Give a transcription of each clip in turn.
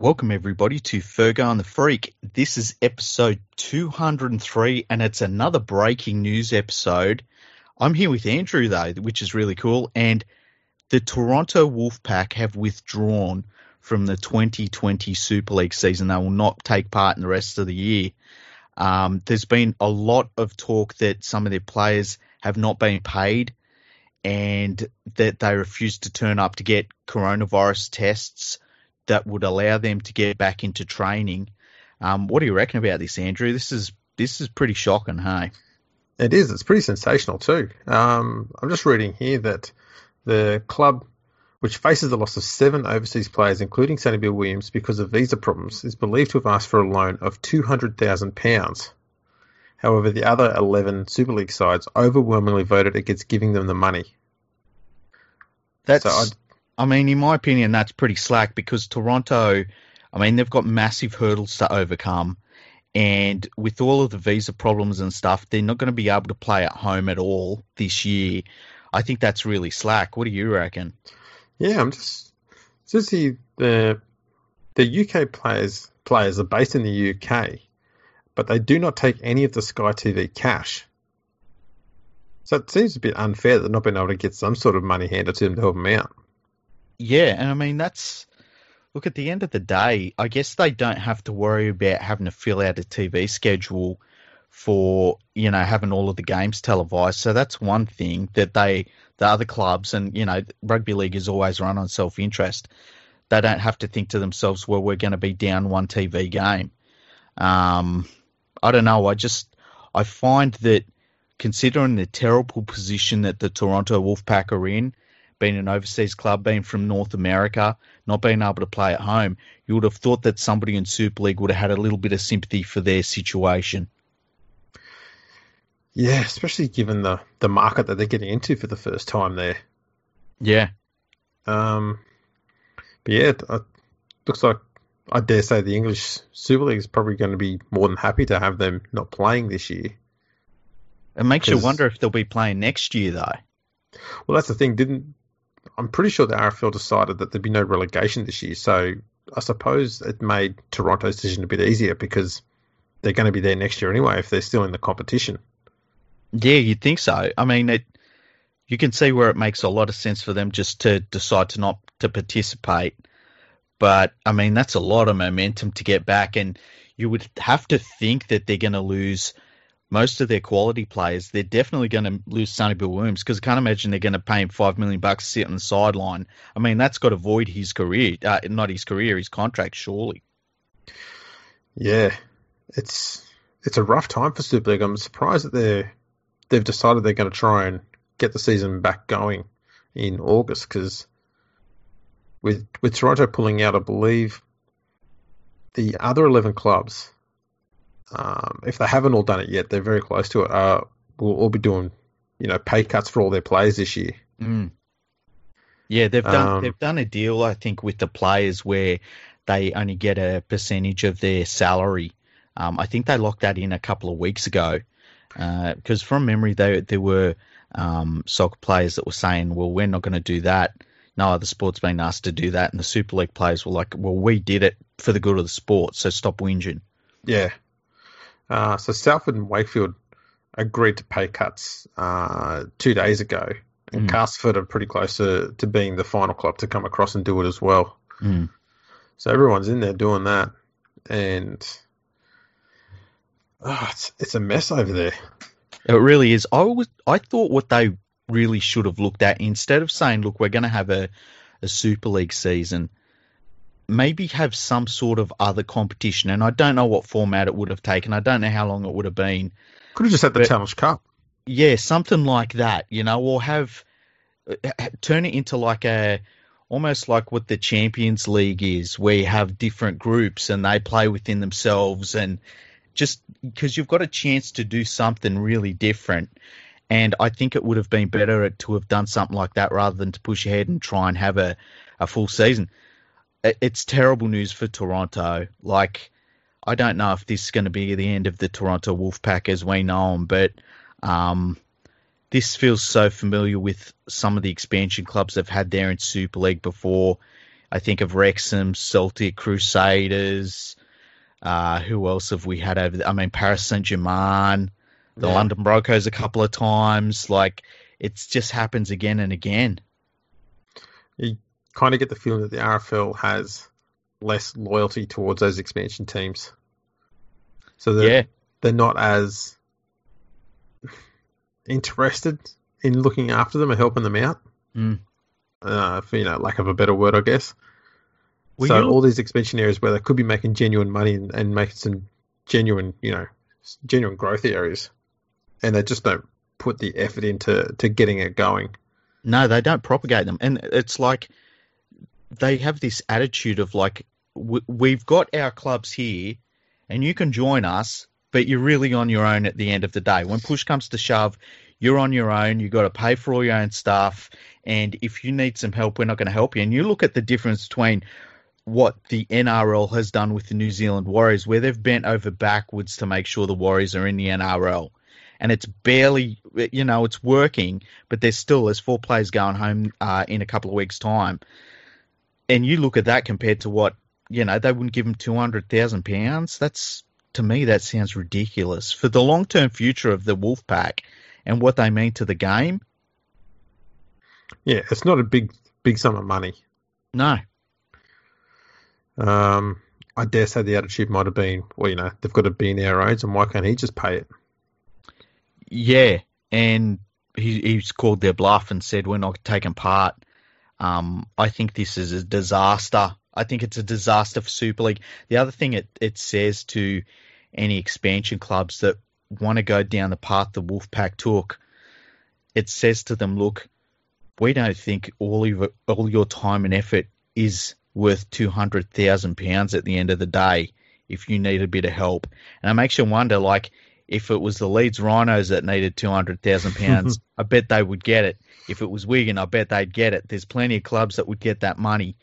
Welcome, everybody, to Fergo and the Freak. This is episode 203, and it's another breaking news episode. I'm here with Andrew, though, which is really cool. And the Toronto Wolfpack have withdrawn from the 2020 Super League season. They will not take part in the rest of the year. Um, there's been a lot of talk that some of their players have not been paid and that they refused to turn up to get coronavirus tests that would allow them to get back into training. Um, what do you reckon about this, Andrew? This is this is pretty shocking, hey? It is. It's pretty sensational too. Um, I'm just reading here that the club, which faces the loss of seven overseas players, including Sonny Bill Williams, because of visa problems, is believed to have asked for a loan of two hundred thousand pounds. However, the other eleven Super League sides overwhelmingly voted against giving them the money. That's so I mean, in my opinion, that's pretty slack because Toronto, I mean, they've got massive hurdles to overcome. And with all of the visa problems and stuff, they're not going to be able to play at home at all this year. I think that's really slack. What do you reckon? Yeah, I'm just just the the the UK players players are based in the UK, but they do not take any of the Sky TV cash. So it seems a bit unfair that they're not being able to get some sort of money handed to them to help them out. Yeah, and I mean that's look at the end of the day. I guess they don't have to worry about having to fill out a TV schedule for you know having all of the games televised. So that's one thing that they the other clubs and you know rugby league is always run on self interest. They don't have to think to themselves, well, we're going to be down one TV game. Um, I don't know. I just I find that considering the terrible position that the Toronto Wolfpack are in, being an overseas club, being from North America, not being able to play at home, you would have thought that somebody in Super League would have had a little bit of sympathy for their situation. Yeah, especially given the, the market that they're getting into for the first time there. Yeah. Um, but yeah, it, it looks like I dare say the English Super League is probably going to be more than happy to have them not playing this year. It makes you wonder if they'll be playing next year, though. Well, that's the thing. Didn't I'm pretty sure the RFL decided that there'd be no relegation this year. So I suppose it made Toronto's decision a bit easier because they're going to be there next year anyway if they're still in the competition. Yeah, you'd think so. I mean, it, you can see where it makes a lot of sense for them just to decide to not to participate. But I mean, that's a lot of momentum to get back, and you would have to think that they're going to lose most of their quality players, they're definitely going to lose Sonny Bill Williams because I can't imagine they're going to pay him five million bucks to sit on the sideline. I mean, that's got to void his career, uh, not his career, his contract, surely. Yeah, it's it's a rough time for Super League. I'm surprised that they they've decided they're going to try and get the season back going in August because with with Toronto pulling out, I believe the other eleven clubs um, if they haven't all done it yet, they're very close to it. Uh, we'll all be doing, you know, pay cuts for all their players this year. Mm. Yeah, they've done um, they've done a deal, I think, with the players where they only get a percentage of their salary. Um, I think they locked that in a couple of weeks ago because uh, from memory, they, there were um, soccer players that were saying, "Well, we're not going to do that." No other sport's been asked to do that, and the Super League players were like, "Well, we did it for the good of the sport, so stop whinging." Yeah, uh, so Salford and Wakefield agreed to pay cuts uh, two days ago, and mm. Castleford are pretty close to, to being the final club to come across and do it as well. Mm. So everyone's in there doing that, and oh, it's it's a mess over there. It really is. I was I thought what they really should have looked at instead of saying, "Look, we're going to have a a Super League season." Maybe have some sort of other competition. And I don't know what format it would have taken. I don't know how long it would have been. Could have just had the but, Challenge Cup. Yeah, something like that, you know, or have turn it into like a almost like what the Champions League is, where you have different groups and they play within themselves, and just because you've got a chance to do something really different. And I think it would have been better to have done something like that rather than to push ahead and try and have a, a full season it's terrible news for Toronto. Like, I don't know if this is going to be the end of the Toronto Wolfpack as we know them, but um, this feels so familiar with some of the expansion clubs they've had there in Super League before. I think of Wrexham, Celtic, Crusaders. Uh, who else have we had over there? I mean, Paris Saint Germain, the Yeah. London Broncos a couple of times. Like, it just happens again and again. Kind of get the feeling that the RFL has less loyalty towards those expansion teams. So they're, Yeah. they're not as interested in looking after them and helping them out. Mm. Uh, for, you know, lack of a better word, I guess. So you- all these expansion areas where they could be making genuine money and, and making some genuine, you know, genuine growth areas, and they just don't put the effort into to getting it going. No, they don't propagate them, and it's like they have this attitude of like we've got our clubs here, and you can join us, but you're really on your own at the end of the day. When push comes to shove, you're on your own. You've got to pay for all your own stuff, and if you need some help, we're not going to help you. And you look at the difference between what the NRL has done with the New Zealand Warriors, where they've bent over backwards to make sure the Warriors are in the NRL. And it's barely, you know, it's working, but there's still there's four players going home uh, in a couple of weeks' time. And you look at that compared to what, you know, they wouldn't give him two hundred thousand pounds. That's to me that sounds ridiculous for the long term future of the Wolfpack and what they mean to the game. Yeah, it's not a big big sum of money. No, Um, I dare say the attitude might have been, well, you know, they've got to be in our age, and why can't he just pay it? Yeah, and he, he's called their bluff and said we're not taking part. Um, I think this is a disaster. I think it's a disaster for Super League. The other thing it, it says to any expansion clubs that want to go down the path the Wolfpack took, it says to them, look, we don't think all of all your time and effort is worth two hundred thousand pounds at the end of the day. If you need a bit of help, and it makes you wonder, like if it was the Leeds Rhinos that needed two hundred thousand pounds, I bet they would get it. If it was Wigan, I bet they'd get it. There's plenty of clubs that would get that money,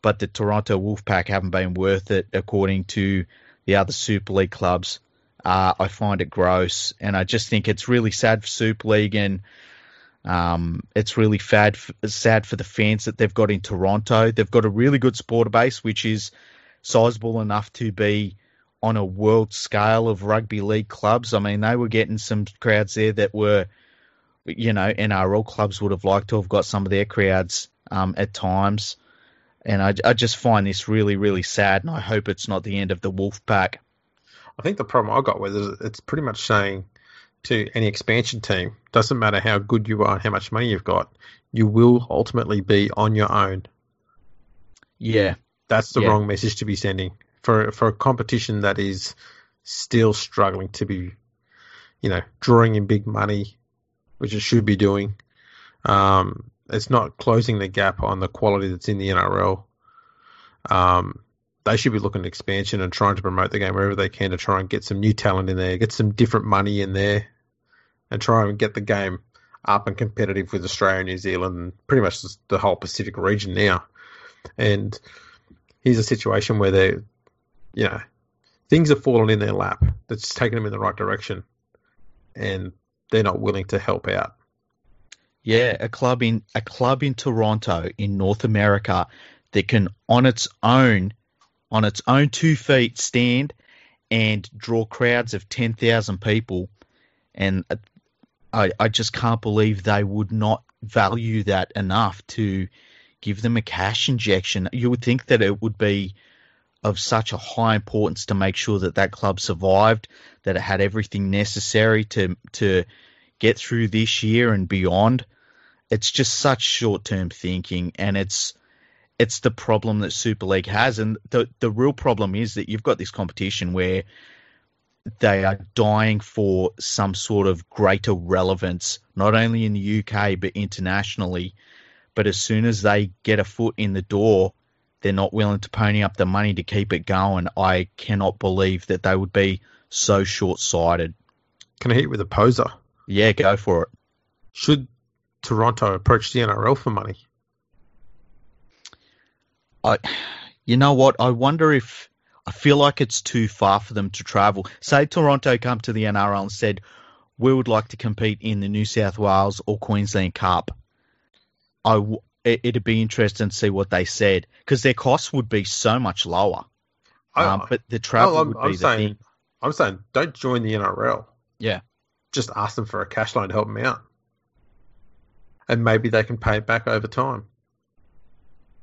but the Toronto Wolfpack haven't been worth it, according to the other Super League clubs. Uh, I find it gross, and I just think it's really sad for Super League, and um, it's really sad, sad for the fans that they've got in Toronto. They've got a really good supporter base, which is sizable enough to be on a world scale of rugby league clubs. I mean, they were getting some crowds there that were, you know, NRL clubs would have liked to have got some of their crowds um, at times. And I, I just find this really, really sad, and I hope it's not the end of the Wolfpack. I think the problem I got with it is it's pretty much saying to any expansion team, doesn't matter how good you are and how much money you've got, you will ultimately be on your own. Yeah, That's the Yeah. wrong message to be sending for for a competition that is still struggling to be, you know, drawing in big money, which it should be doing. Um, it's not closing the gap on the quality that's in the NRL. Um, they should be looking at expansion and trying to promote the game wherever they can to try and get some new talent in there, get some different money in there, and try and get the game up and competitive with Australia, New Zealand, and pretty much the whole Pacific region now. And here's a situation where they, you know, things have fallen in their lap that's taken them in the right direction, and they're not willing to help out. Yeah, a club in a club in Toronto in North America that can on its own on its own two feet stand and draw crowds of 10,000 people and I I just can't believe they would not value that enough to give them a cash injection. You would think that it would be of such a high importance to make sure that that club survived, that it had everything necessary to to get through this year and beyond. It's just such short term thinking, and it's it's the problem that Super League has, and the the real problem is that you've got this competition where they are dying for some sort of greater relevance, not only in the UK but internationally. But as soon as they get a foot in the door, they're not willing to pony up the money to keep it going. I cannot believe that they would be so short sighted. Can I hit with a poser? Yeah, go for it. Should Toronto approach the NRL for money? I, you know what? I wonder if I feel like it's too far for them to travel. Say Toronto come to the NRL and said, "We would like to compete in the New South Wales or Queensland Cup." I, it, it'd be interesting to see what they said because their costs would be so much lower. I- Um, but the travel Oh, I'm, would be I'm the saying, thing. I'm saying, don't join the NRL. Yeah. Just ask them for a cash loan to help them out, and maybe they can pay it back over time.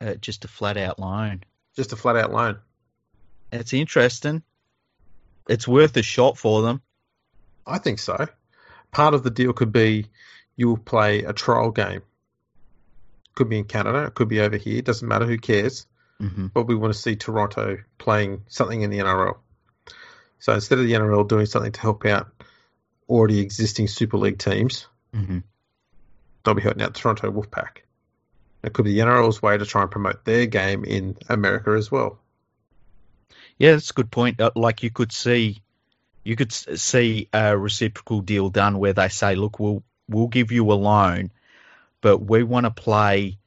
Uh, just a flat out loan. Just a flat out loan. It's interesting. It's worth a shot for them. I think so. Part of the deal could be you will play a trial game. Could be in Canada, it could be over here. Doesn't matter. Who cares? hmm but we want to see Toronto playing something in the NRL. So instead of the NRL doing something to help out already existing Super League teams, hmm they'll be helping out the Toronto Wolfpack. It could be the NRL's way to try and promote their game in America as well. Yeah, that's a good point. Uh, Like you could see, you could see a reciprocal deal done where they say, "Look, we'll we'll give you a loan, but we want to play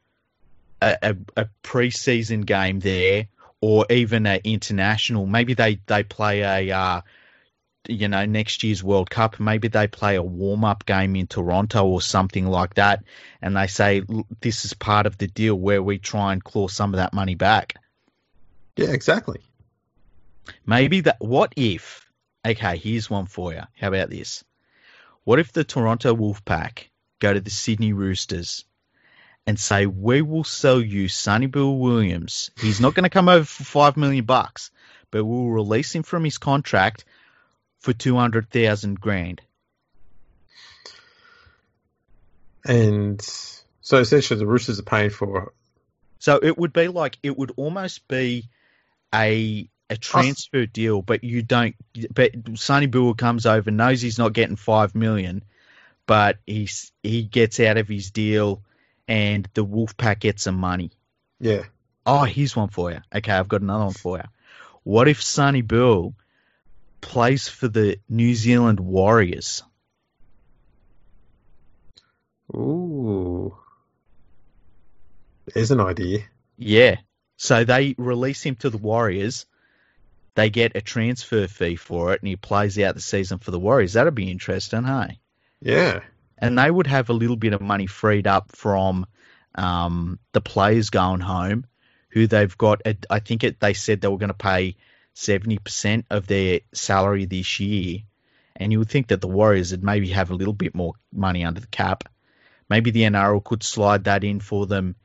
a, a, a preseason game there, or even an international. Maybe they they play a, uh, you know, next year's World Cup. Maybe they play a warm up game in Toronto or something like that, and they say this is part of the deal where we try and claw some of that money back." Yeah, exactly. Maybe that. What if? Okay, here's one for you. How about this? What if the Toronto Wolfpack go to the Sydney Roosters and say, "We will sell you Sonny Bill Williams. He's not going to come over for five million bucks, but we'll release him from his contract for two hundred thousand grand." And so essentially, the Roosters are paying for. So it would be like it would almost be a a transfer deal, but you don't. But Sonny Bill comes over, knows he's not getting five million, but he's he gets out of his deal, and the Wolfpack gets some money. Yeah, Oh, here's one for you. Okay, I've got another one for you. What if Sonny Bill plays for the New Zealand Warriors? ooh, there's an idea. Yeah. So they release him to the Warriors. They get a transfer fee for it, and he plays out the season for the Warriors. That'd be interesting, hey? Yeah, And they would have a little bit of money freed up from um, the players going home, who they've got. I think it, they said they were going to pay seventy percent of their salary this year, and you would think that the Warriors would maybe have a little bit more money under the cap. Maybe the NRL could slide that in for them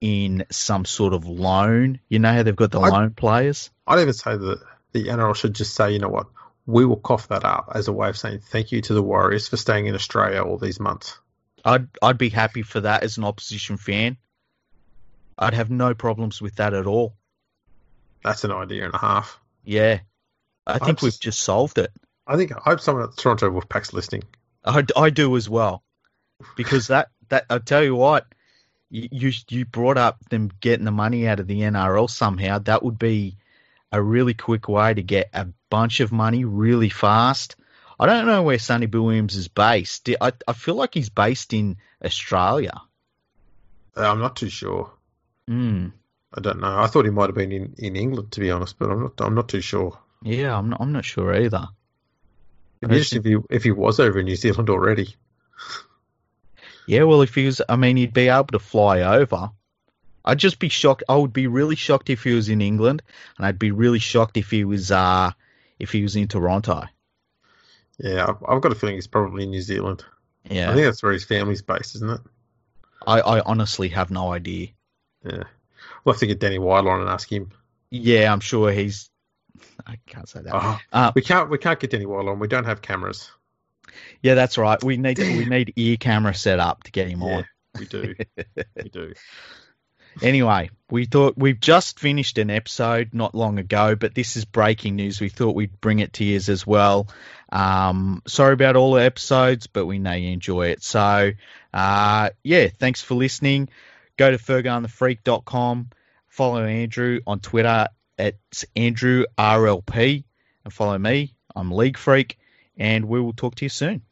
in some sort of loan. You know how they've got the I- loan players. I'd even say that the NRL should just say, you know what, we will cough that up as a way of saying thank you to the Warriors for staying in Australia all these months. I'd I'd be happy for that as an opposition fan. I'd have no problems with that at all. That's an idea and a half. Yeah, I think I've we've s- just solved it. I think I hope someone at the Toronto Wolfpack's listening. I, I do as well, because that that I tell you what, you you brought up them getting the money out of the NRL somehow. That would be a really quick way to get a bunch of money really fast. I don't know where Sonny Williams is based. I I feel like he's based in Australia. Uh, I'm not too sure. Mm. I don't know. I thought he might have been in, in England to be honest, but I'm not. I'm not too sure. Yeah, I'm not, I'm not sure either. It'd be interesting if he if he was over in New Zealand already. Yeah, well, if he was, I mean, he'd be able to fly over. I'd just be shocked. I would be really shocked if he was in England, and I'd be really shocked if he was, uh, if he was in Toronto. Yeah, I've, I've got a feeling he's probably in New Zealand. Yeah, I think that's where his family's based, isn't it? I, I honestly have no idea. Yeah. We'll have to get Danny White on and ask him. Yeah, I'm sure he's. I can't say that. Oh, Uh, we can't. We can't get Danny White on. We don't have cameras. yeah, that's right. We need we need ear camera set up to get him Yeah, on. we do. we do. Anyway, we thought we've just finished an episode not long ago, but this is breaking news. We thought we'd bring it to you as well. Um, sorry about all the episodes, but we know you enjoy it. So, uh, yeah, thanks for listening. Go to fergoandthefreak.com. Follow Andrew on Twitter at Andrew RLP and follow me. I'm League Freak, and we will talk to you soon.